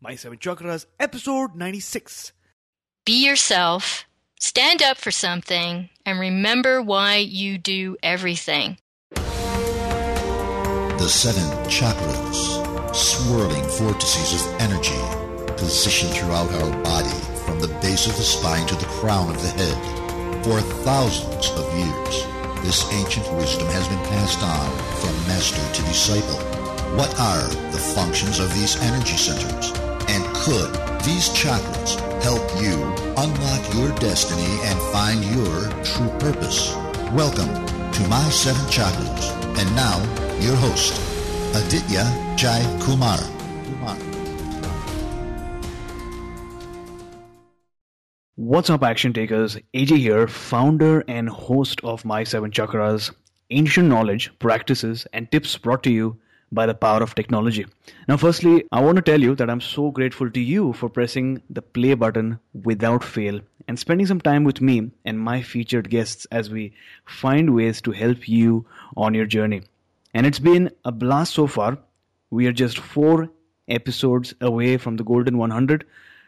My Seven Chakras, episode 96. Be yourself, stand up for something, and remember why you do everything. The seven chakras, swirling vortices of energy, positioned throughout our body from the base of the spine to the crown of the head. For thousands of years, this ancient wisdom has been passed on from master to disciple. What are the functions of these energy centers? And could these chakras help you unlock your destiny and find your true purpose? Welcome to My Seven Chakras. And now, your host, Aditya Jai Kumar. What's up, action takers? AJ here, founder and host of My Seven Chakras, ancient knowledge, practices, and tips brought to you by the power of technology. Now, firstly, I want to tell you that I'm so grateful to you for pressing the play button without fail and spending some time with me and my featured guests as we find ways to help you on your journey. And it's been a blast so far. We are just four episodes away from the Golden 100.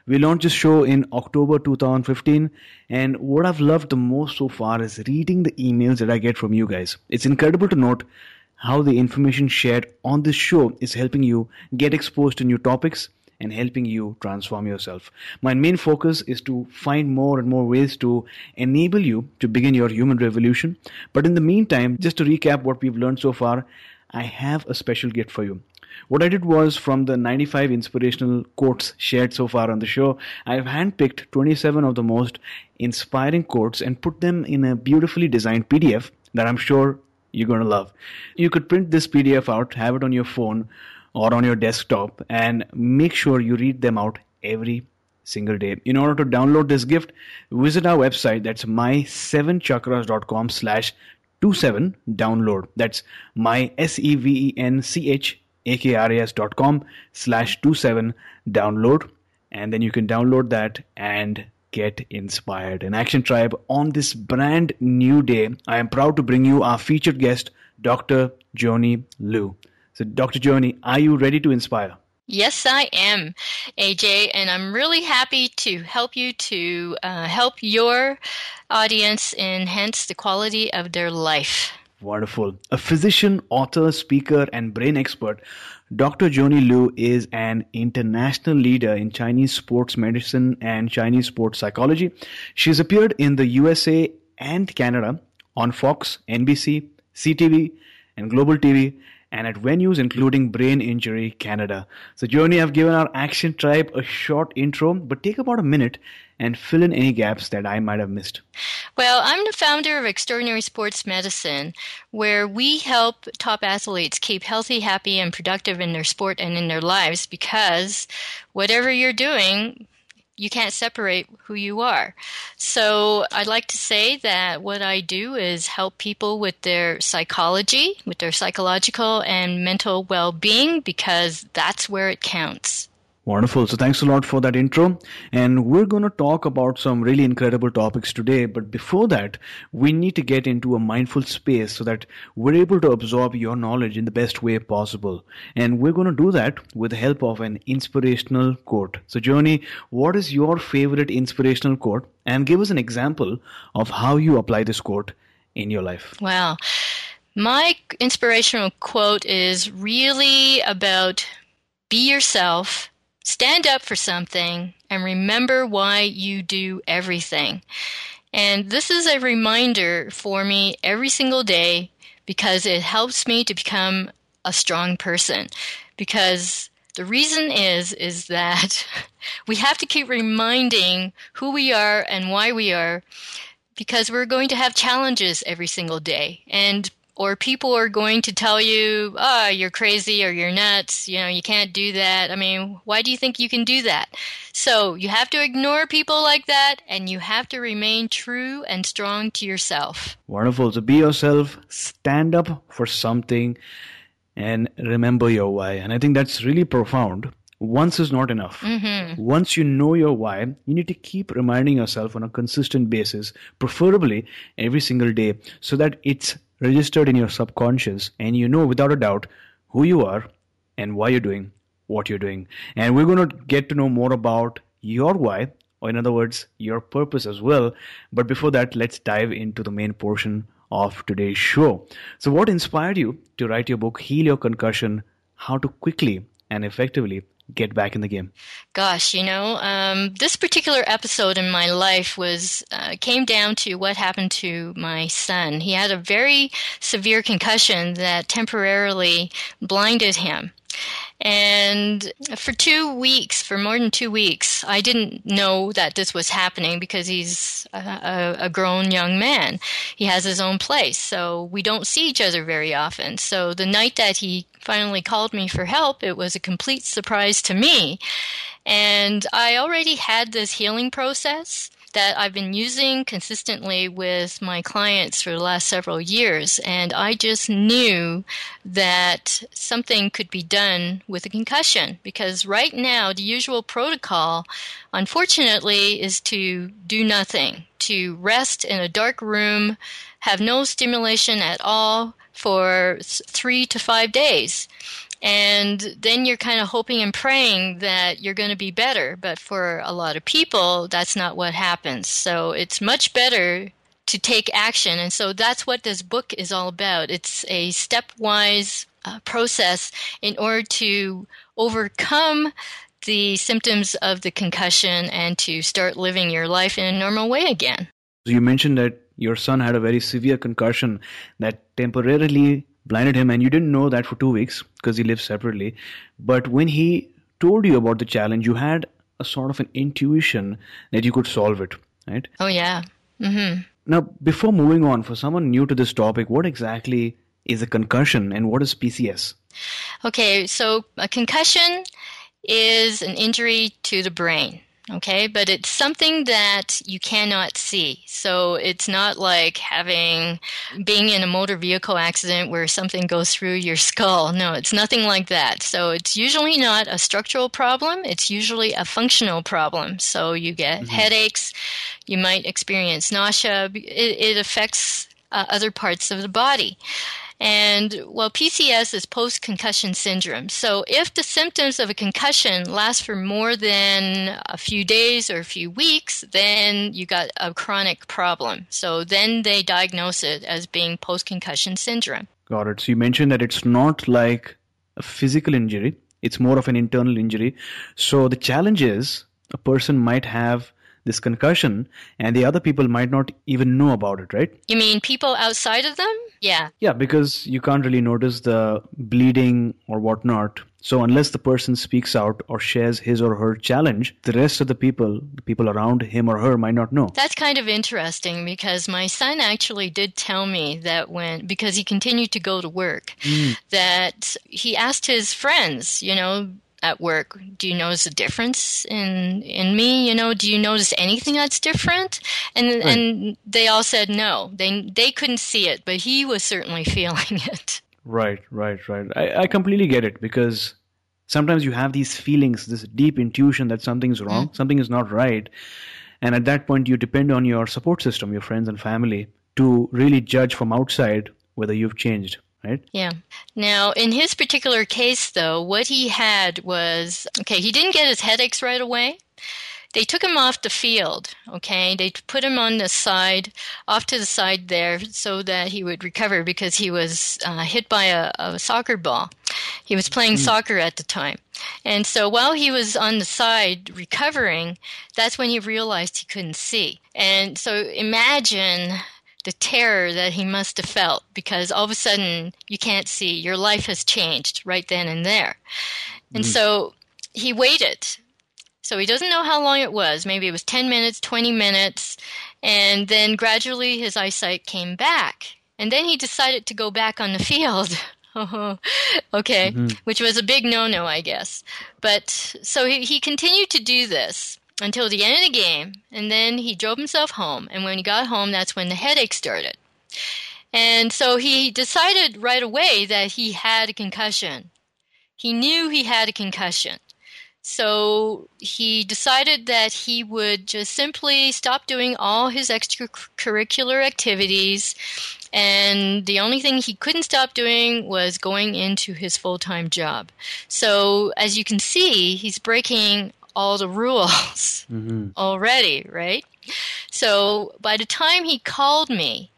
We launched this show in October 2015, and what I've loved the most so far is reading the emails that I get from you guys. It's incredible to note how the information shared on this show is helping you get exposed to new topics and helping you transform yourself. My main focus is to find more and more ways to enable you to begin your human revolution. But in the meantime, just to recap what we've learned so far, I have a special gift for you. What I did was from the 95 inspirational quotes shared so far on the show, I've handpicked 27 of the most inspiring quotes and put them in a beautifully designed PDF that I'm sure you're going to love. You could print this PDF out, have it on your phone or on your desktop, and make sure you read them out every single day. In order to download this gift, visit our website. That's my7chakras.com slash 27 download. That's my S-E-V-E-N-C-H dot com slash 27 download. And then you can download that and get inspired. An Action Tribe on this brand new day, I am proud to bring you our featured guest, Dr. Joni Liu. So, Dr. Joni, are you ready to inspire? Yes, I am, AJ, and I'm really happy to help you to uh, help your audience enhance the quality of their life. Wonderful. A physician, author, speaker, and brain expert, Dr. Joni Liu is an international leader in Chinese sports medicine and Chinese sports psychology. She's appeared in the USA and Canada on Fox, NBC, CTV, and Global TV, and at venues including Brain Injury Canada. So, Joni, I've given our Action Tribe a short intro, but take about a minute and fill in any gaps that I might have missed. Well, I'm the founder of Extraordinary Sports Medicine, where we help top athletes keep healthy, happy, and productive in their sport and in their lives because whatever you're doing, you can't separate who you are. So I'd like to say that what I do is help people with their psychology, with their psychological and mental well being, because that's where it counts. Wonderful. So thanks a lot for that intro. And we're going to talk about some really incredible topics today. But before that, we need to get into a mindful space so that we're able to absorb your knowledge in the best way possible. And we're going to do that with the help of an inspirational quote. So Joni, what is your favorite inspirational quote? And give us an example of how you apply this quote in your life. Wow. My inspirational quote is really about be yourself stand up for something and remember why you do everything. And this is a reminder for me every single day because it helps me to become a strong person. Because the reason is is that we have to keep reminding who we are and why we are because we're going to have challenges every single day. And or people are going to tell you, "Ah, oh, you're crazy or you're nuts, you know, you can't do that." I mean, why do you think you can do that? So, you have to ignore people like that and you have to remain true and strong to yourself. Wonderful. So be yourself, stand up for something and remember your why. And I think that's really profound once is not enough. Mm-hmm. Once you know your why, you need to keep reminding yourself on a consistent basis, preferably every single day, so that it's registered in your subconscious and you know without a doubt who you are and why you're doing what you're doing. And we're going to get to know more about your why, or in other words, your purpose as well. But before that, let's dive into the main portion of today's show. So, what inspired you to write your book, Heal Your Concussion How to Quickly and Effectively get back in the game? Gosh, you know, um, this particular episode in my life was uh, came down to what happened to my son. He had a very severe concussion that temporarily blinded him. And for two weeks, for more than two weeks, I didn't know that this was happening because he's a, a, grown young man. He has his own place, so we don't see each other very often. So the night that he finally called me for help, it was a complete surprise to me. And I already had this healing process that I've been using consistently with my clients for the last several years. And I just knew that something could be done with a concussion because right now the usual protocol, unfortunately, is to do nothing, to rest in a dark room, have no stimulation at all for three to five days. And then you're kind of hoping and praying that you're going to be better. But for a lot of people, that's not what happens. So it's much better to take action. And so that's what this book is all about. It's a stepwise uh, process in order to overcome the symptoms of the concussion and to start living your life in a normal way again. You mentioned that your son had a very severe concussion that temporarily blinded him and you didn't know that for two weeks because he lived separately. But when he told you about the challenge you had a sort of an intuition that you could solve it right? Oh yeah. Mm-hmm. now before moving on for someone new to this topic what exactly is a concussion and what is pcs okay so a concussion is an injury to the brain okay but it's something that you cannot see. So it's not like having being in a motor vehicle accident where something goes through your skull. No it's nothing like that. So it's usually not a structural problem. It's usually a functional problem. So you get mm-hmm. headaches. You might experience nausea. It, it affects uh, other parts of the body and well, PCS is post concussion syndrome. So if the symptoms of a concussion last for more than a few days or a few weeks, then you got a chronic problem. So then they diagnose it as being post concussion syndrome. Got it. So you mentioned that it's not like a physical injury, it's more of an internal injury. So the challenge is a person might have this concussion and the other people might not even know about it, right? You mean people outside of them? Yeah. Yeah, because you can't really notice the bleeding or whatnot. So unless the person speaks out or shares his or her challenge, the rest of the people, the people around him or her might not know. That's kind of interesting because my son actually did tell me that when because he continued to go to work mm. that he asked his friends, you know, at work do you notice a difference in in me? You know do you notice anything that's different? And right. and they all said no. They they couldn't see it but he was certainly feeling it. Right right right. I, I completely get it because sometimes you have these feelings this deep intuition that something's wrong mm. something is not right. And at that point you depend on your support system your friends and family to really judge from outside whether you've changed right? Yeah. Now, in his particular case, though, what he had was okay, he didn't get his headaches right away. They took him off the field, okay? They put him on the side, off to the side there, so that he would recover because he was uh, hit by a, a, soccer ball. He was playing mm. soccer at the time. And so while he was on the side recovering, that's when he realized he couldn't see. And so imagine the terror that he must have felt because all of a sudden you can't see. Your life has changed right then and there. And mm. so he waited. So he doesn't know how long it was. Maybe it was 10 minutes, 20 minutes. And then gradually his eyesight came back. And then he decided to go back on the field. okay. Mm-hmm. Which was a big no no, I guess. But so he, he continued to do this until the end of the game, and then he drove himself home. And when he got home, that's when the headache started. And so he decided right away that he had a concussion. He knew he had a concussion. So he decided that he would just simply stop doing all his extracurricular activities And the only thing he couldn't stop doing was going into his full time job. So, as you can see, he's breaking all the rules mm-hmm. already, right? So, by the time he called me,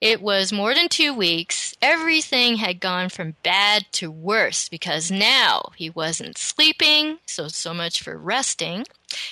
it was more than two weeks. Everything had gone from bad to worse because now he wasn't sleeping, so so much for resting.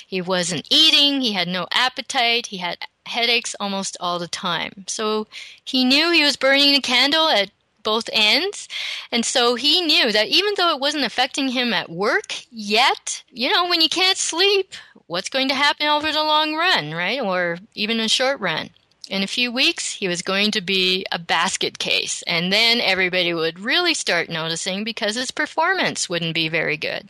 He wasn't eating, he had no appetite, he had headaches almost all the time. So he knew he was burning a candle at both ends. And so he knew that even though it wasn't affecting him at work yet, you know, when you can't sleep, what's going to happen over the long run, right? Or even a short run in a few weeks, he was going to be a basket case. And then everybody would really start noticing because his performance wouldn't be very good.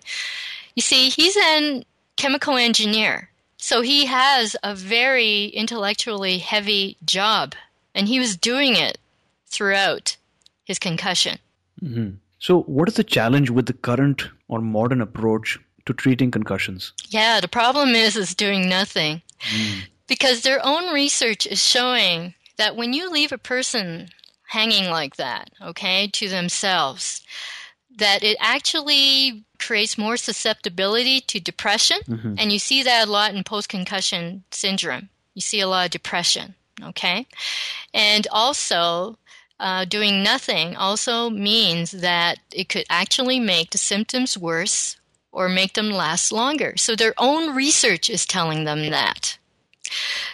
You see, he's a chemical engineer. So he has a very intellectually heavy job. And he was doing it throughout his concussion. Mm-hmm. So, what is the challenge with the current or modern approach to treating concussions? Yeah, the problem is is doing nothing. Mm because their own research is showing that when you leave a person hanging like that, okay, to themselves, that it actually creates more susceptibility to depression. Mm-hmm. And you see that a lot in post concussion syndrome. You see a lot of depression, okay? And also, uh, doing nothing also means that it could actually make the symptoms worse or make them last longer. So their own research is telling them that.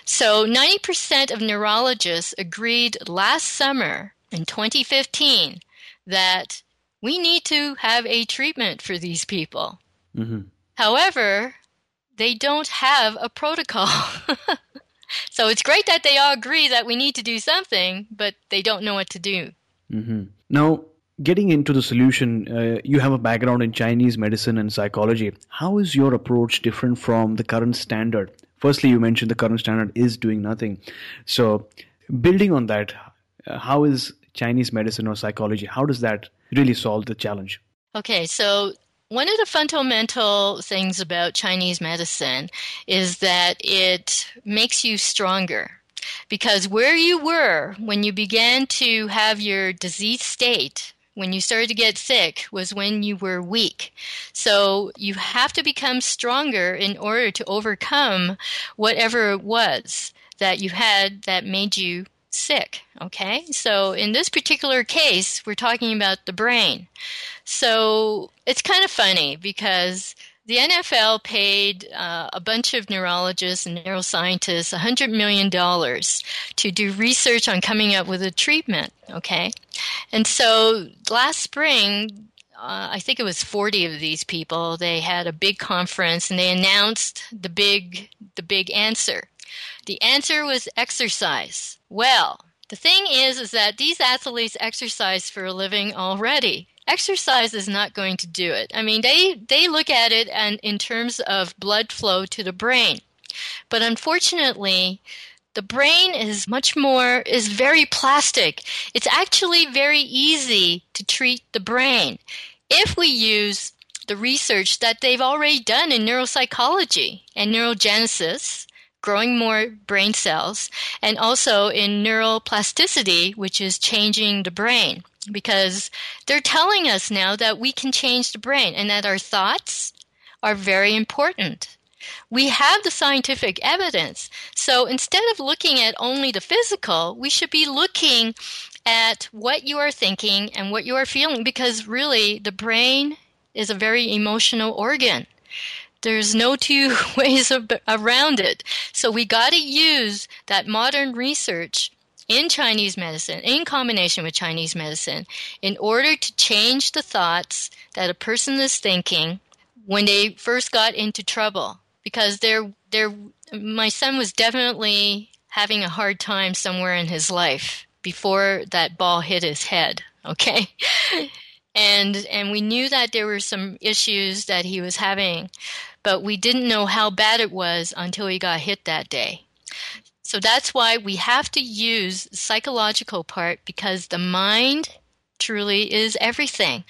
So 90% of neurologists agreed last summer in 2015 that we need to have a treatment for these people. Mm-hmm. However, they don't have a protocol. so it's great that they all agree that we need to do something, but they don't know what to do. Mm-hmm. Now, getting into the solution, uh, you have a background in Chinese medicine and psychology. How is your approach different from the current standard? firstly you mentioned the current standard is doing nothing so building on that uh, how is chinese medicine or psychology how does that really solve the challenge okay so one of the fundamental things about Chinese medicine is that it makes you stronger. Because where you were when you began to have your disease state when you started to get sick was when you were weak. So you have to become stronger in order to overcome whatever it was that you had that made you sick. Okay? So in this particular case, we're talking about the brain. So it's kind of funny because the NFL paid uh, a bunch of neurologists and neuroscientists $100 million to do research on coming up with a treatment, okay? And so last spring, uh, I think it was 40 of these people, they had a big conference and they announced the big, the big answer. The answer was exercise. Well, the thing is, is that these athletes exercise for a living already exercise is not going to do it. I mean, they, they look at it and in terms of blood flow to the brain. But unfortunately, the brain is much more, is very plastic. It's actually very easy to treat the brain if we use the research that they've already done in neuropsychology and neurogenesis, growing more brain cells, and also in neuroplasticity, which is changing the brain because they're telling us now that we can change the brain and that our thoughts are very important. We have the scientific evidence. So instead of looking at only the physical, we should be looking at what you are thinking and what you are feeling because really the brain is a very emotional organ. There's no two ways around it. So we got to use that modern research in Chinese medicine, in combination with Chinese medicine, in order to change the thoughts that a person is thinking when they first got into trouble. Because they're, they're, my son was definitely having a hard time somewhere in his life before that ball hit his head. Okay. and and we knew that there were some issues that he was having but we didn't know how bad it was until he got hit that day so that's why we have to use psychological part because the mind truly is everything.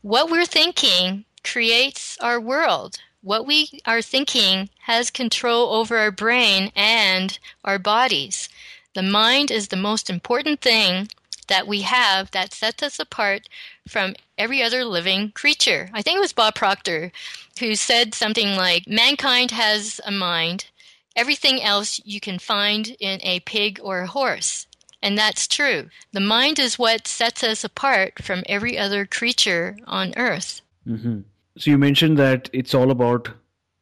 What we're thinking creates our world. What we are thinking has control over our brain and our bodies. The mind is the most important thing that we have that sets us apart from every other living creature. I think it was Bob Proctor who said something like mankind has a mind, everything else you can find in a pig or a horse. And that's true. The mind is what sets us apart from every other creature on earth. Mm-hmm. So you mentioned that it's all about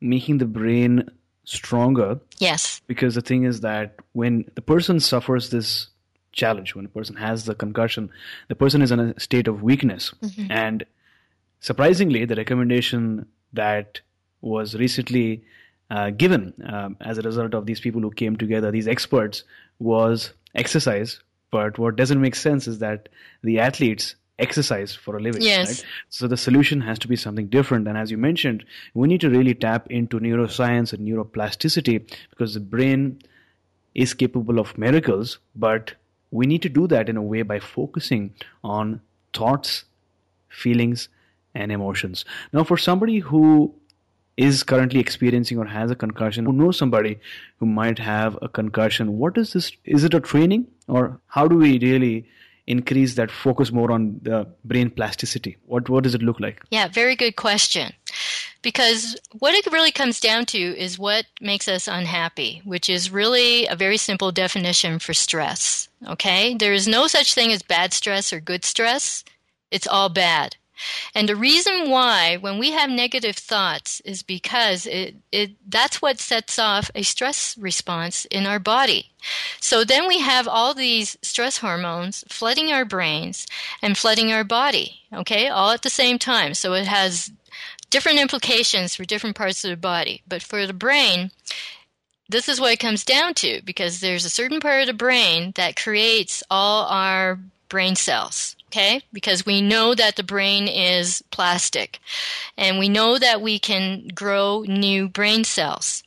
making the brain stronger. Yes. Because the thing is that when the person suffers this challenge, when a person has the concussion, the person is in a state of weakness. Mm-hmm. And surprisingly, the recommendation that was recently uh, given um, as a result of these people who came together, these experts, was exercise. But what doesn't make sense is that the athletes exercise for a living. Yes. Right? So the solution has to be something different. And as you mentioned, we need to really tap into neuroscience and neuroplasticity because the brain is capable of miracles, but we need to do that in a way by focusing on thoughts, feelings, and emotions. Now, for somebody who is currently experiencing or has a concussion, who knows somebody who might have a concussion, what is this? Is it a training, or how do we really increase that focus more on the brain plasticity? What what does it look like? Yeah, very good question. Because what it really comes down to is what makes us unhappy, which is really a very simple definition for stress. Okay? There is no such thing as bad stress or good stress. It's all bad. And the reason why when we have negative thoughts is because it, it that's what sets off a stress response in our body. So then we have all these stress hormones flooding our brains and flooding our body, okay, all at the same time. So it has different implications for different parts of the body. But for the brain, this is what it comes down to because there's a certain part of the brain that creates all our brain cells okay? Because we know that the brain is plastic and we know that we can grow new brain cells.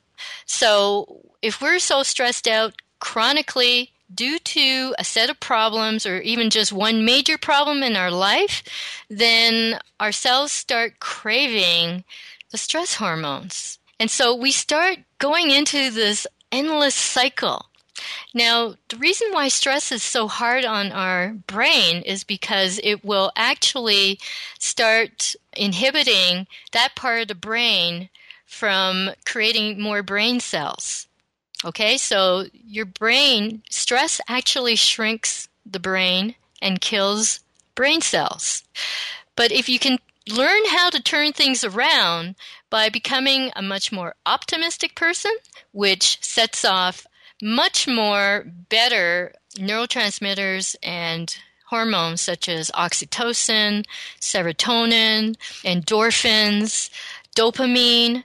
So if we're so stressed out chronically due to a set of problems or even just one major problem in our life, then our cells start craving the stress hormones. And so we start going into this endless cycle now, the reason why stress is so hard on our brain is because it will actually start inhibiting that part of the brain from creating more brain cells. Okay, so your brain, stress actually shrinks the brain and kills brain cells. But if you can learn how to turn things around by becoming a much more optimistic person, which sets off much more better neurotransmitters and hormones such as oxytocin, serotonin, endorphins, dopamine.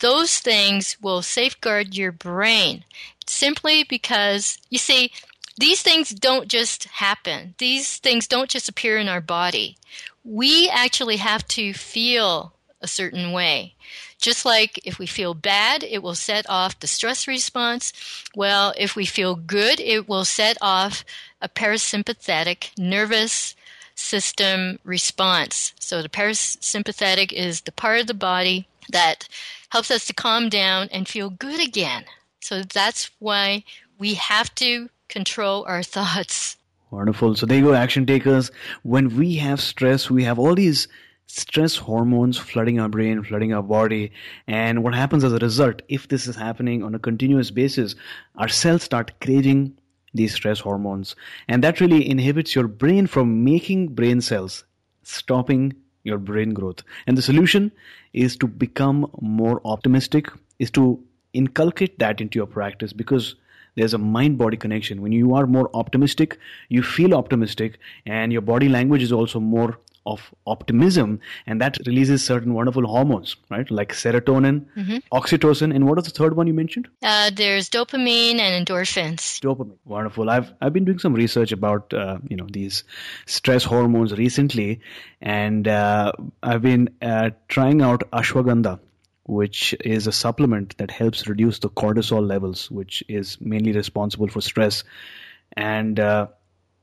Those things will safeguard your brain simply because, you see, these things don't just happen. These things don't just appear in our body. We actually have to feel a certain way. Just like if we feel bad, it will set off the stress response. Well, if we feel good, it will set off a parasympathetic nervous system response. So the parasympathetic is the part of the body that helps us to calm down and feel good again. So that's why we have to control our thoughts. Wonderful. So there you go, action takers. When we have stress, we have all these stress hormones flooding our brain, flooding our body. And what happens as a result, if this is happening on a continuous basis, our cells start craving these stress hormones. And that really inhibits your brain from making brain cells, stopping your brain growth. And the solution is to become more optimistic, is to inculcate that into your practice because there's a mind body connection. When you are more optimistic, you feel optimistic, and your body language is also more of optimism and that releases certain wonderful hormones right? Like serotonin mm-hmm. oxytocin and what was the third one you mentioned? Uh, there's dopamine and endorphins. Dopamine. Wonderful. I've i've been doing some research about uh, you know these stress hormones recently and uh, i've been uh, trying out ashwagandha which is a supplement that helps reduce the cortisol levels which is mainly responsible for stress. And uh,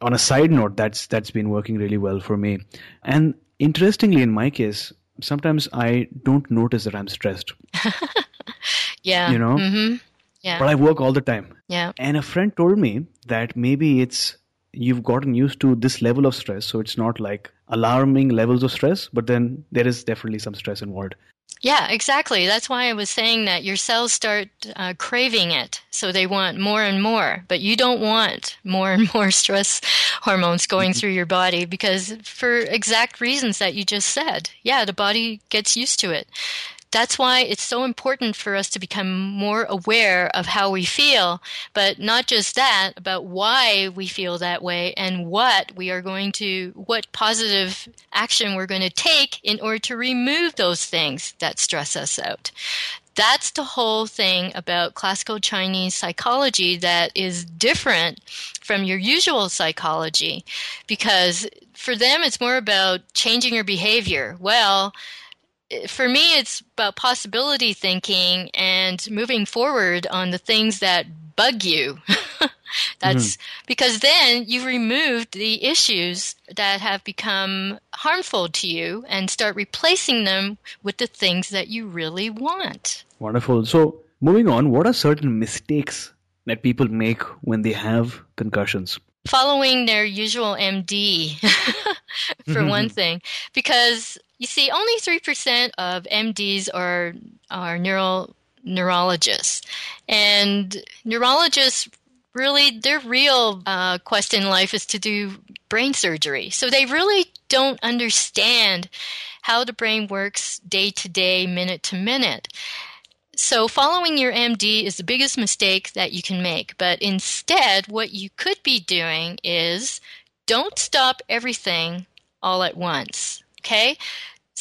on a side note, that's that's been working really well for me. And interestingly, in my case, sometimes I don't notice that I'm stressed. yeah, you know. Mm-hmm. Yeah. but I work all the time. Yeah. And a friend told me that maybe it's you've gotten used to this level of stress, so it's not like alarming levels of stress, but then there is definitely some stress involved. Yeah, exactly. That's why I was saying that your cells start uh, craving it. So they want more and more, but you don't want more and more stress hormones going Mm-hmm. through your body because for exact reasons that you just said. Yeah, the body gets used to it. That's why it's so important for us to become more aware of how we feel, but not just that, about why we feel that way and what we are going to, what positive action we're going to take in order to remove those things that stress us out. That's the whole thing about classical Chinese psychology that is different from your usual psychology because for them it's more about changing your behavior. Well, for me, it's about possibility thinking and moving forward on the things that bug you. That's mm-hmm. because then you've removed the issues that have become harmful to you and start replacing them with the things that you really want. Wonderful. So, moving on, what are certain mistakes that people make when they have concussions? Following their usual MD, for mm-hmm. one thing, because you see, only 3% of MDs are, are neural, neurologists. And neurologists really, their real uh, quest in life is to do brain surgery. So they really don't understand how the brain works day to day, minute to minute. So, following your MD is the biggest mistake that you can make. But instead, what you could be doing is don't stop everything all at once. Okay?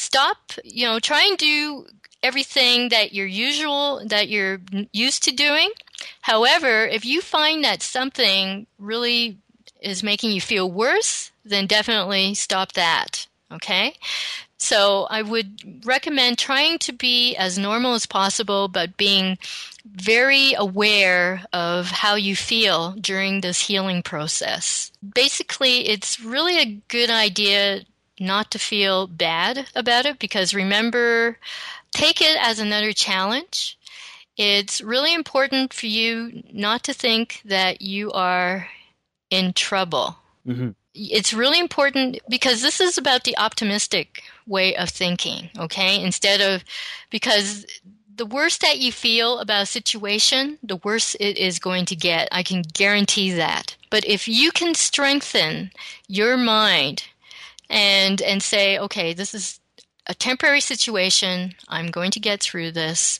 Stop, you know, try and do everything that you're usual that you're used to doing. However, if you find that something really is making you feel worse, then definitely stop that. Okay? So I would recommend trying to be as normal as possible, but being very aware of how you feel during this healing process. Basically, it's really a good idea not to feel bad about it because remember, take it as another challenge. It's really important for you not to think that you are in trouble. Mm-hmm. It's really important because this is about the optimistic way of thinking, okay? Instead of because the worse that you feel about a situation, the worse it is going to get. I can guarantee that. But if you can strengthen your mind and and say, okay, this is a temporary situation. I'm going to get through this.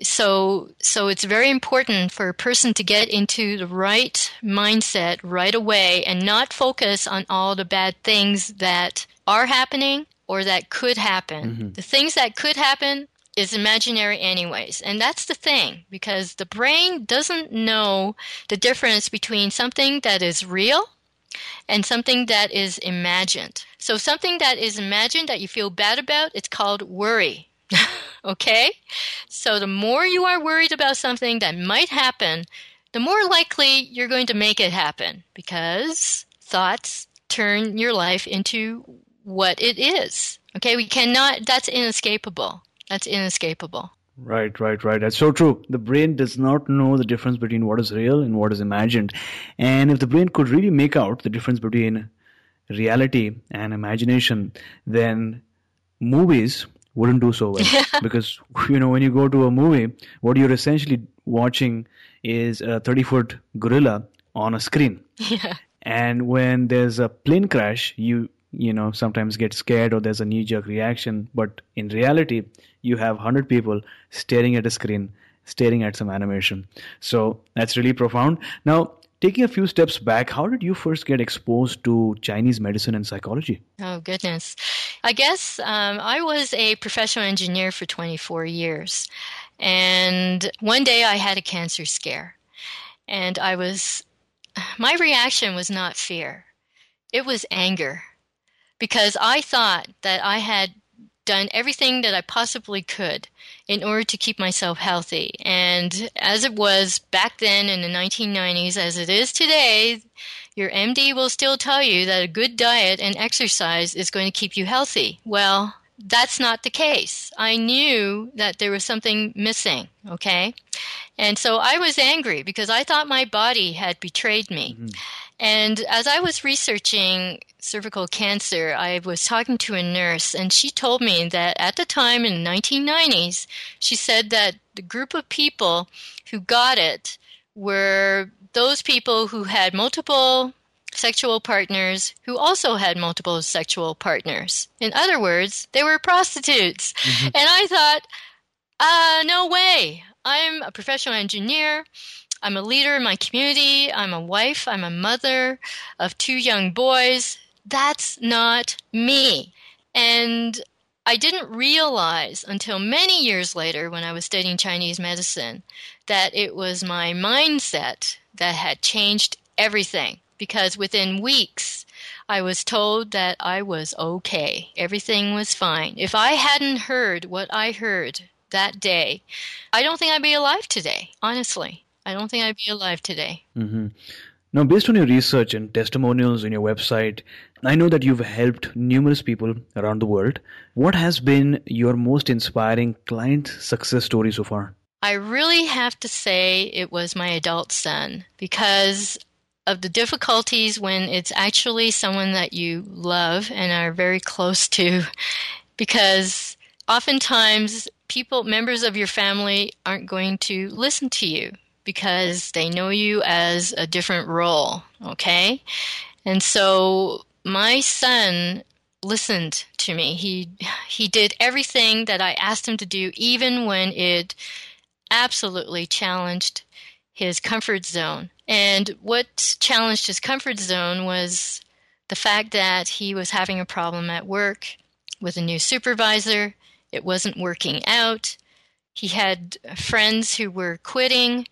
So so it's very important for a person to get into the right mindset right away and not focus on all the bad things that are happening or that could happen. Mm-hmm. The things that could happen is imaginary anyways. And that's the thing because the brain doesn't know the difference between something that is real and something that is imagined. So something that is imagined that you feel bad about, it's called worry. okay? So the more you are worried about something that might happen, the more likely you're going to make it happen because thoughts turn your life into what it is. Okay? We cannot that's inescapable. That's inescapable. Right, right, right. That's so true. The brain does not know the difference between what is real and what is imagined. And if the brain could really make out the difference between reality and imagination, then movies wouldn't do so well. because, you know, when you go to a movie, what you're essentially watching is a 30 foot gorilla on a screen. Yeah. And when there's a plane crash, you you know sometimes get scared or there's a knee jerk reaction. But in reality, you have hundred people staring at a screen, staring at some animation. So that's really profound. Now, taking a few steps back, how did you first get exposed to Chinese medicine and psychology? Oh, goodness. I guess um, I was a professional engineer for 24 years. And one day I had a cancer scare. And I was, my reaction was not fear, it was anger. Because I thought that I had done everything that I possibly could in order to keep myself healthy. And as it was back then in the 1990s, as it is today, your MD will still tell you that a good diet and exercise is going to keep you healthy. Well, that's not the case. I knew that there was something missing, okay? And so I was angry because I thought my body had betrayed me. Mm-hmm. And as I was researching cervical cancer, I was talking to a nurse, and she told me that at the time in the 1990s, she said that the group of people who got it were those people who had multiple sexual partners who also had multiple sexual partners. In other words, they were prostitutes. Mm-hmm. And I thought, uh, no way. I'm a professional engineer. I'm a leader in my community. I'm a wife. I'm a mother of two young boys. That's not me. And I didn't realize until many years later when I was studying Chinese medicine that it was my mindset that had changed everything because within weeks I was told that I was okay. Everything was fine. If I hadn't heard what I heard that day, I don't think I'd be alive today, honestly. I don't think I'd be alive today. Mm-hmm. Now, based on your research and testimonials in your website, I know that you've helped numerous people around the world. What has been your most inspiring client success story so far? I really have to say it was my adult son because of the difficulties when it's actually someone that you love and are very close to because oftentimes people members of your family aren't going to listen to you because they know you as a different role okay and so my son listened to me he he did everything that i asked him to do even when it absolutely challenged his comfort zone and what challenged his comfort zone was the fact that he was having a problem at work with a new supervisor. It wasn't working out. He had friends who were quitting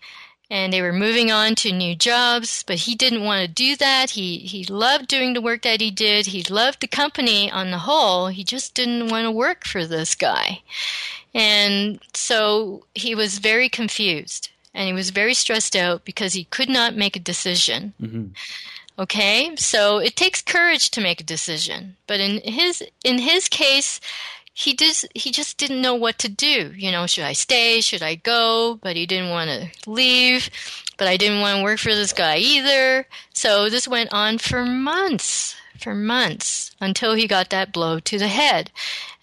and they were moving on to new jobs, but he didn't want to do that. He he loved doing the work that he did. He loved the company on the whole. He just didn't want to work for this guy. And so he was very confused and he was very stressed out because he could not make a decision. Mm-hmm. Okay, so it takes courage to make a decision, but in his in his case, he just he just didn't know what to do. You know, should I stay? Should I go? But he didn't want to leave. But I didn't want to work for this guy either. So this went on for months, for months until he got that blow to the head.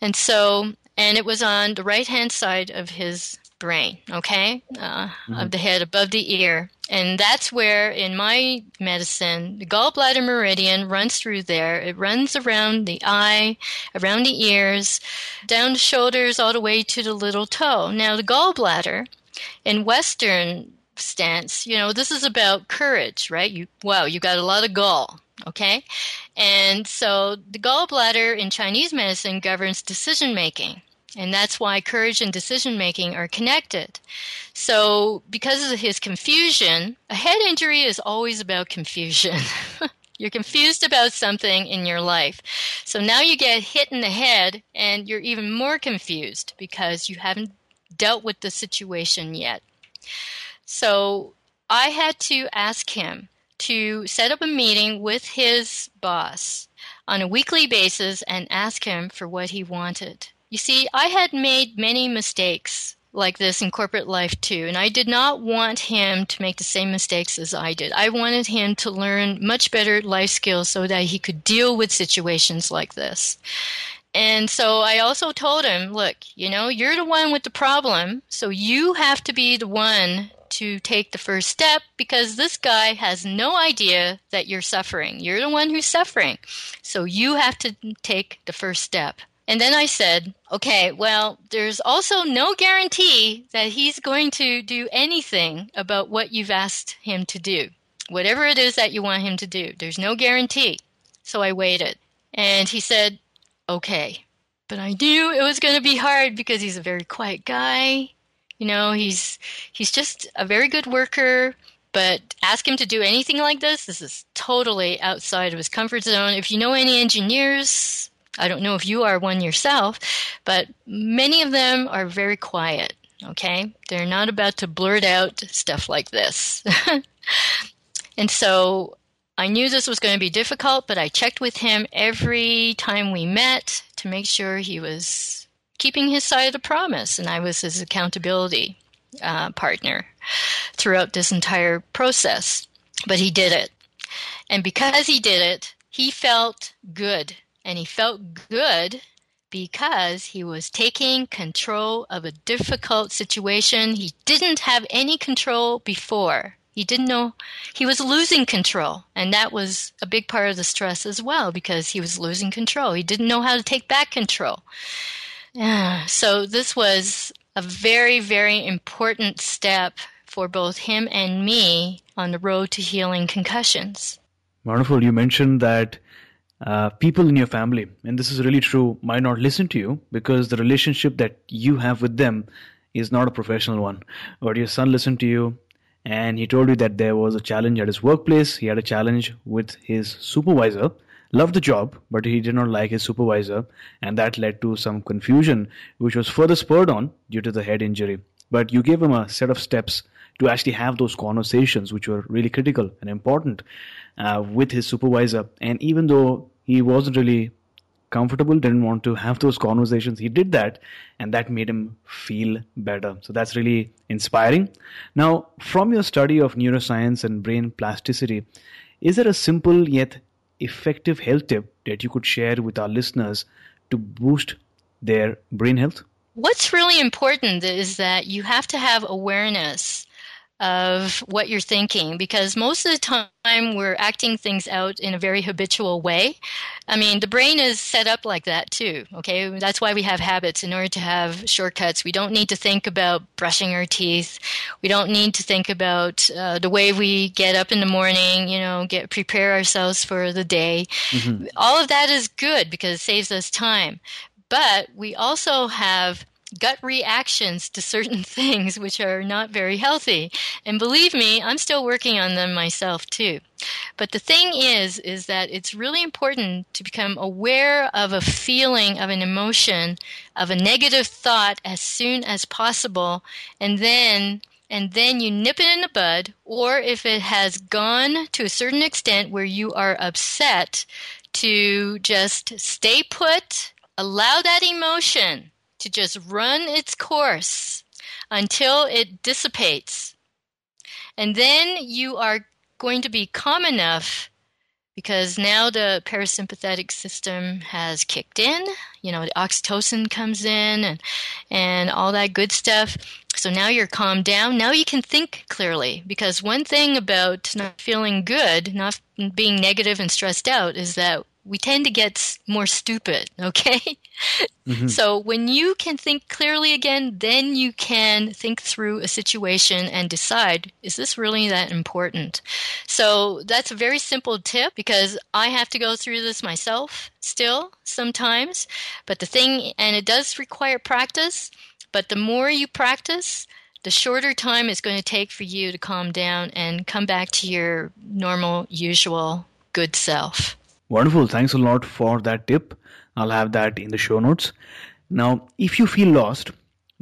And so, and it was on the right hand side of his brain, okay, uh, mm-hmm. of the head above the ear. And that's where, in my medicine, the gallbladder meridian runs through there. It runs around the eye, around the ears, down the shoulders, all the way to the little toe. Now, the gallbladder, in Western stance, you know, this is about courage, right? You, wow, you got a lot of gall, okay? And so the gallbladder in Chinese medicine governs decision making. And that's why courage and decision making are connected. So, because of his confusion, a head injury is always about confusion. you're confused about something in your life. So now you get hit in the head and you're even more confused because you haven't dealt with the situation yet. So I had to ask him to set up a meeting with his boss on a weekly basis and ask him for what he wanted. You see, I had made many mistakes like this in corporate life too, and I did not want him to make the same mistakes as I did. I wanted him to learn much better life skills so that he could deal with situations like this. And so I also told him, look, you know, you're the one with the problem, so you have to be the one to take the first step because this guy has no idea that you're suffering. You're the one who's suffering. So you have to take the first step. And then I said, okay, well, there's also no guarantee that he's going to do anything about what you've asked him to do. Whatever it is that you want him to do, there's no guarantee. So I waited. And he said, okay. But I knew it was going to be hard because he's a very quiet guy. You know, he's he's just a very good worker, but ask him to do anything like this, this is totally outside of his comfort zone. If you know any engineers, I don't know if you are one yourself, but many of them are very quiet. Okay? They're not about to blurt out stuff like this. and so I knew this was going to be difficult, but I checked with him every time we met to make sure he was keeping his side of the promise and I was his accountability. uh, partner throughout this entire process. But he did it. And because he did it, he felt good. And he felt good because he was taking control of a difficult situation he didn't have any control before. He didn't know he was losing control. And that was a big part of the stress as well because he was losing control. He didn't know how to take back control. So this was a very, very important step for both him and me on the road to healing concussions. Wonderful. You mentioned that uh, people in your family, and this is really true, might not listen to you because the relationship that you have with them is not a professional one. But your son listened to you and he told you that there was a challenge at his workplace. He had a challenge with his supervisor. Loved the job, but he did not like his supervisor, and that led to some confusion, which was further spurred on due to the head injury. But you gave him a set of steps to actually have those conversations, which were really critical and important uh, with his supervisor. And even though he wasn't really comfortable, didn't want to have those conversations, he did that, and that made him feel better. So that's really inspiring. Now, from your study of neuroscience and brain plasticity, is there a simple yet effective health tip that you could share with our listeners to boost their brain health? What's really important is that you have to have awareness of what you're thinking because most of the time we're acting things out in a very habitual way. I mean, the brain is set up like that too, okay? That's why we have habits in order to have shortcuts. We don't need to think about brushing our teeth. We don't need to think about uh, the way we get up in the morning, you know, get prepare ourselves for the day. Mm-hmm. All of that is good because it saves us time. But we also have gut reactions to certain things which are not very healthy. And believe me, I'm still working on them myself too. But the thing is, is that it's really important to become aware of a feeling, of an emotion, of a negative thought as soon as possible, and then and then you nip it in the bud, or if it has gone to a certain extent where you are upset, to just stay put, allow that emotion to just run its course until it dissipates. And then you are going to be calm enough because now the parasympathetic system has kicked in. You know, the oxytocin comes in and, and all that good stuff. So now you're calmed down. Now you can think clearly because one thing about not feeling good, not being negative and stressed out, is that we tend to get more stupid, okay? Mm-hmm. So when you can think clearly again, then you can think through a situation and decide, is this really that important? So that's a very simple tip because I have to go through this myself still sometimes. But the thing, and it does require practice, but the more you practice, the shorter time it's going to take for you to calm down and come back to your normal, usual, good self. Wonderful. Thanks a lot for that tip. I'll have that in the show notes. Now, if you feel lost,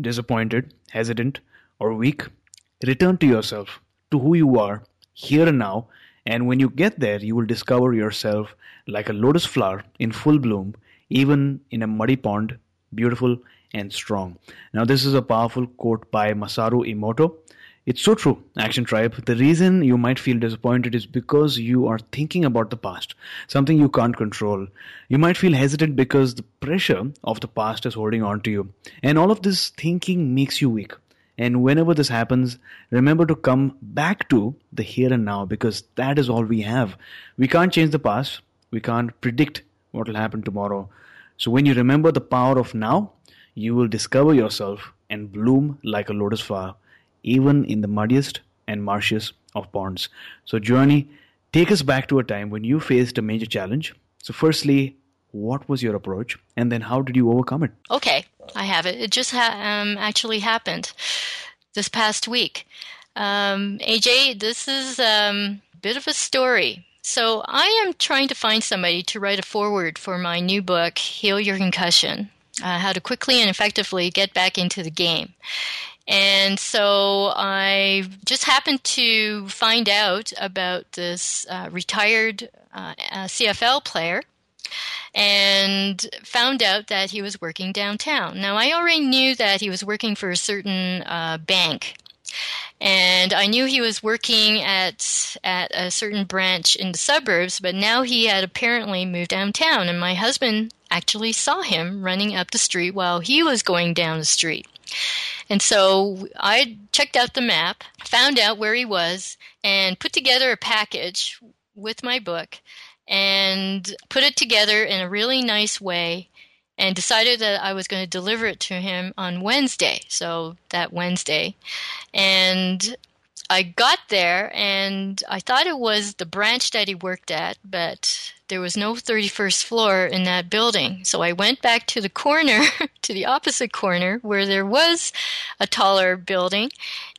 disappointed, hesitant, or weak, return to yourself, to who you are, here and now. And when you get there, you will discover yourself like a lotus flower in full bloom, even in a muddy pond, beautiful and strong. Now, this is a powerful quote by Masaru Emoto. It's so true, Action Tribe. The reason you might feel disappointed is because you are thinking about the past, something you can't control. You might feel hesitant because the pressure of the past is holding on to you. And all of this thinking makes you weak. And whenever this happens, remember to come back to the here and now because that is all we have. We can't change the past, we can't predict what will happen tomorrow. So when you remember the power of now, you will discover yourself and bloom like a lotus flower even in the muddiest and marshiest of ponds. So, Joanny, take us back to a time when you faced a major challenge. So, firstly, what was your approach, and then how did you overcome it? Okay, I have it. It just ha- um, actually happened this past week. Um, AJ, this is um, a bit of a story. So, I am trying to find somebody to write a foreword for my new book, Heal Your Concussion uh, How to Quickly and Effectively Get Back into the Game. And so I just happened to find out about this uh, retired uh, CFL player and found out that he was working downtown. Now, I already knew that he was working for a certain uh, bank And I knew he was working at at a certain branch in the suburbs, but now he had apparently moved downtown and my husband actually saw him running up the street while he was going down the street. And so I checked out the map, found out where he was, and put together a package with my book and put it together in a really nice way and decided that I was going to deliver it to him on Wednesday. So that Wednesday. And I got there and I thought it was the branch that he worked at, but there was no 31st floor in that building. So I went back to the corner, to the opposite corner, where there was a taller building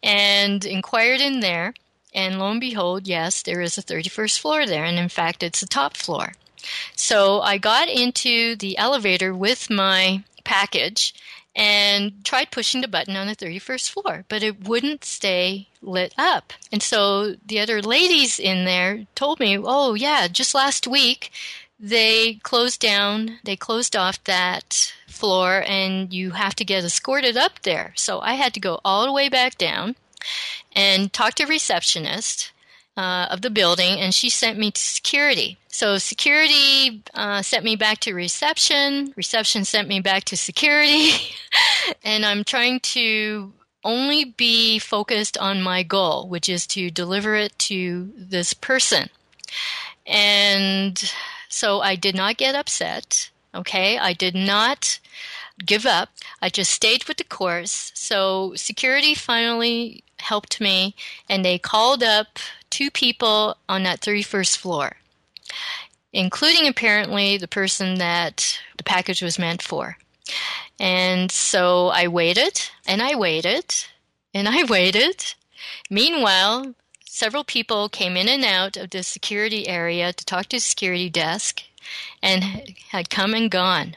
and inquired in there. And lo and behold, yes, there is a 31st floor there. And in fact, it's the top floor. So I got into the elevator with my package and tried pushing the button on the 31st floor, but it wouldn't stay lit up. And so the other ladies in there told me, oh, yeah, just last week they closed down, they closed off that floor, and you have to get escorted up there. So I had to go all the way back down and talk to receptionist uh, of the building, and she sent me to security. So security uh, sent me back to reception. Reception sent me back to security, and I'm trying to only be focused on my goal, which is to deliver it to this person. And so I did not get upset. Okay, I did not give up. I just stayed with the course. So security finally helped me, and they called up two people on that 31st floor, including apparently the person that the package was meant for. And so I waited and I waited and I waited. Meanwhile, several people came in and out of the security area to talk to the security desk and had come and gone.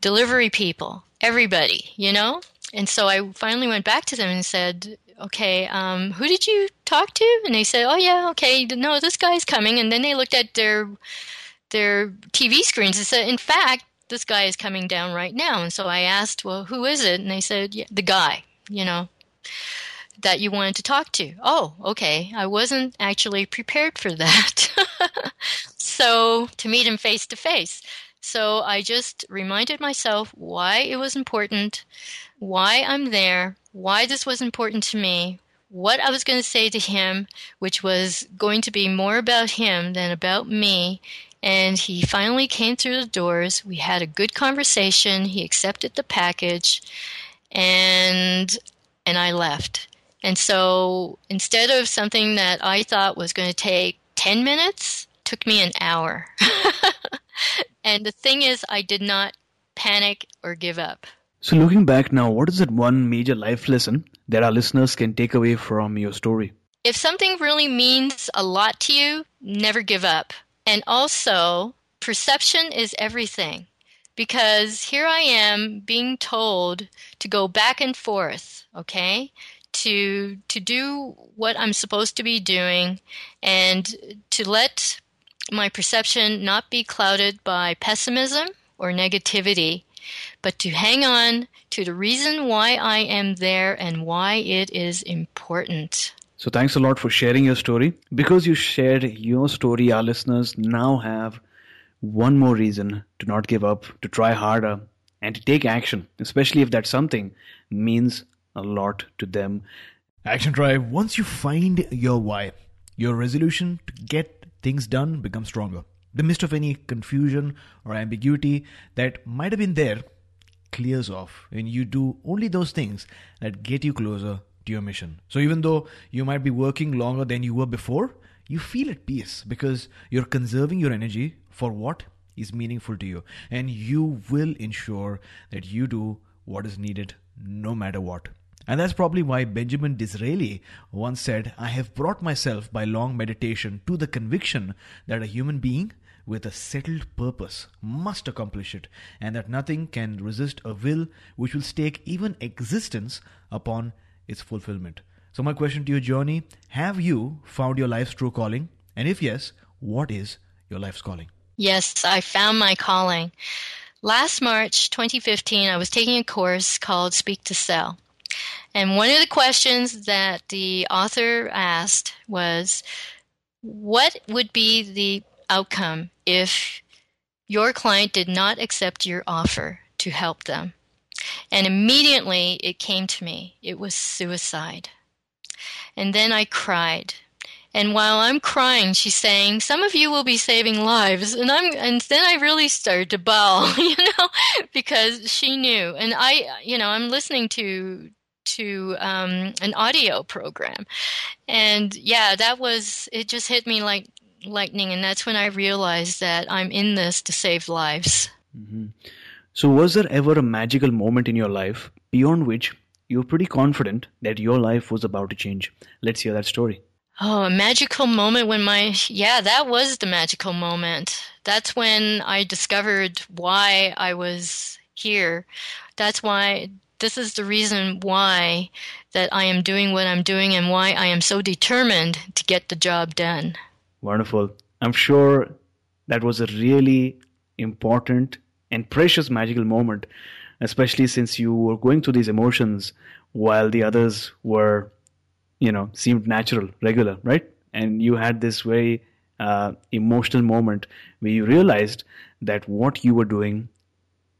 Delivery people, everybody, you know? And so I finally went back to them and said, okay, um, who did you talk to? And they said, oh yeah, okay, no, this guy's coming. And then they looked at their their TV screens and said, in fact, this guy is coming down right now. And so I asked, well, who is it? And they said, yeah, the guy, you know, that you wanted to talk to. Oh, okay. I wasn't actually prepared for that. so to meet him face to face. So I just reminded myself why it was important, why I'm there, why this was important to me, what I was going to say to him, which was going to be more about him than about me. And he finally came through the doors. We had a good conversation. He accepted the package and and I left. And so instead of something that I thought was going to take 10 minutes, took me an hour. and the thing is I did not panic or give up. So, looking back now, what is that one major life lesson that our listeners can take away from your story? If something really means a lot to you, never give up. And also, perception is everything. Because here I am being told to go back and forth, okay? To to do what I'm supposed to be doing and to let my perception not be clouded by pessimism or negativity but to hang on to the reason why I am there and why it is important. So, thanks a lot for sharing your story. Because you shared your story, our listeners now have one more reason to not give up, to try harder, and to take action, especially if that something means a lot to them. Action Tribe, once you find your why, your resolution to get things done becomes stronger. The midst of any confusion or ambiguity that might have been there clears off when you do only those things that get you closer to your mission. So even though you might be working longer than you were before, you feel at peace because you're conserving your energy for what is meaningful to you and you will ensure that you do what is needed no matter what. And that's probably why Benjamin Disraeli once said, I have brought myself by long meditation to the conviction that a human being with a settled purpose must accomplish it, and that nothing can resist a will which will stake even existence upon its fulfillment. So, my question to you, Joanny have you found your life's true calling? And if yes, what is your life's calling? Yes, I found my calling. Last March 2015, I was taking a course called Speak to Sell. And one of the questions that the author asked was what would be the outcome if your client did not accept your offer to help them? And immediately it came to me it was suicide. And then I cried. And while I'm crying, she's saying, "Some of you will be saving lives," and I'm, and then I really started to bawl, you know, because she knew, and I, you know, I'm listening to to um, an audio program, and yeah, that was it. Just hit me like lightning, and that's when I realized that I'm in this to save lives. Mm-hmm. So, was there ever a magical moment in your life beyond which you were pretty confident that your life was about to change? Let's hear that story. Oh, a magical moment when my, yeah, that was the magical moment. That's when I discovered why I was here. That's why, this is the reason why that I am doing what I'm doing and why I am so determined to get the job done. Wonderful. I'm sure that was a really important and precious magical moment, especially since you were going through these emotions while the others were you know seemed natural regular right and you had this very uh, emotional moment where you realized that what you were doing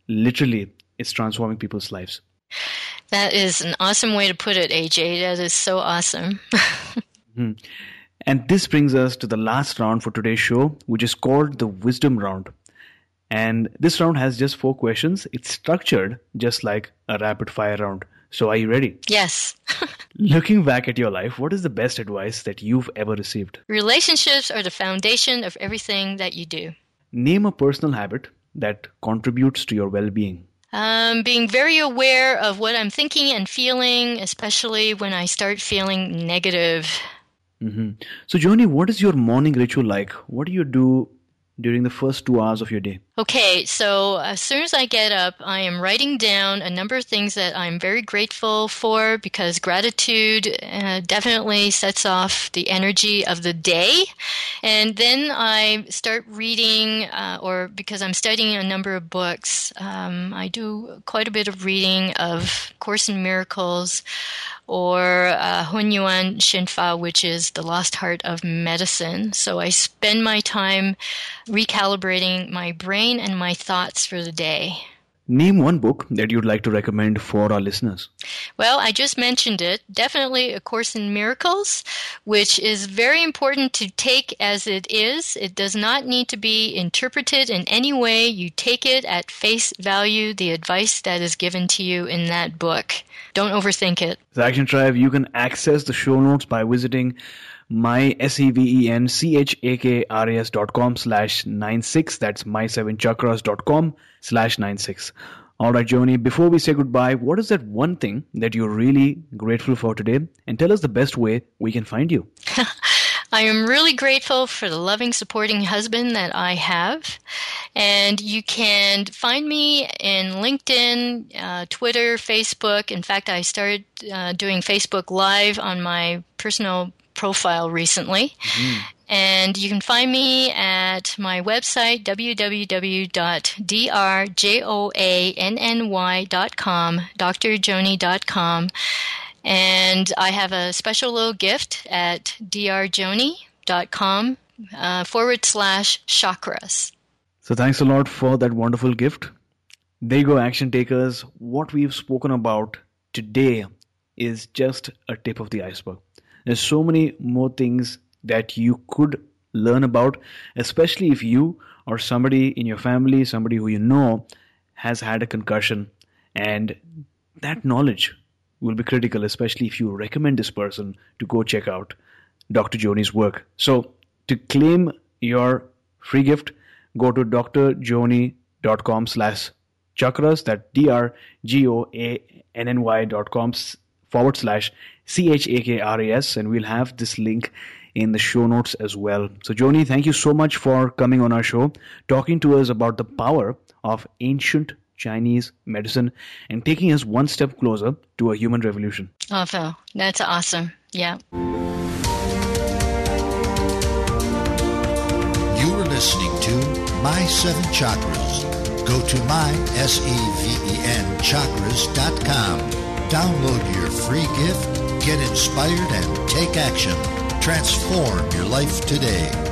literally is transforming people's lives that is an awesome way to put it aj that is so awesome mm-hmm. and this brings us to the last round for today's show which is called the wisdom round and this round has just four questions it's structured just like a rapid fire round so, are you ready? Yes. Looking back at your life, what is the best advice that you've ever received? Relationships are the foundation of everything that you do. Name a personal habit that contributes to your well being. Um, being very aware of what I'm thinking and feeling, especially when I start feeling negative. Mm-hmm. So, Joanny, what is your morning ritual like? What do you do during the first two hours of your day? Okay, so as soon as I get up, I am writing down a number of things that I'm very grateful for because gratitude uh, definitely sets off the energy of the day. And then I start reading, uh, or because I'm studying a number of books, um, I do quite a bit of reading of Course in Miracles or uh, Hunyuan Shinfa, which is the lost heart of medicine. So I spend my time recalibrating my brain and my thoughts for the day. Name one book that you'd like to recommend for our listeners. Well, I just mentioned it. Definitely A Course in Miracles, which is very important to take as it is. It does not need to be interpreted in any way. You take it at face value, the advice that is given to you in that book. Don't overthink it. The Action Tribe, you can access the show notes by visiting my dot com slash 96 that's my seven chakras dot com slash 96 all right joanny before we say goodbye what is that one thing that you're really grateful for today and tell us the best way we can find you I am really grateful for the loving, supporting husband that I have. And you can find me in LinkedIn, uh, Twitter, Facebook. In fact, I started uh, doing Facebook Live on my personal profile recently. Mm-hmm. And you can find me at my website, www.drjoanny.com, drjoni.com. And I have a special little gift at drjoni.com uh, forward slash chakras. So thanks a lot for that wonderful gift. There you go, action takers. What we've spoken about today is just a tip of the iceberg. There's so many more things that you could learn about, especially if you or somebody in your family, somebody who you know, has had a concussion. And that knowledge will be critical, especially if you recommend this person to go check out Dr. Joanny's work. So, to claim your free gift, go to drjoni.com slash chakras, that D-R-J-O-A-N-N-Y dot com forward slash C-H-A-K-R-A-S, and we'll have this link in the show notes as well. So, Joanny, thank you so much for coming on our show, talking to us about the power of ancient Chinese medicine and taking us one step closer to a human revolution. Oh, Phil, that's awesome. Yeah. You are listening to My Seven Chakras. Go to my, S-E-V-E-N, chakras.com Download your free gift, get inspired, and take action. Transform your life today.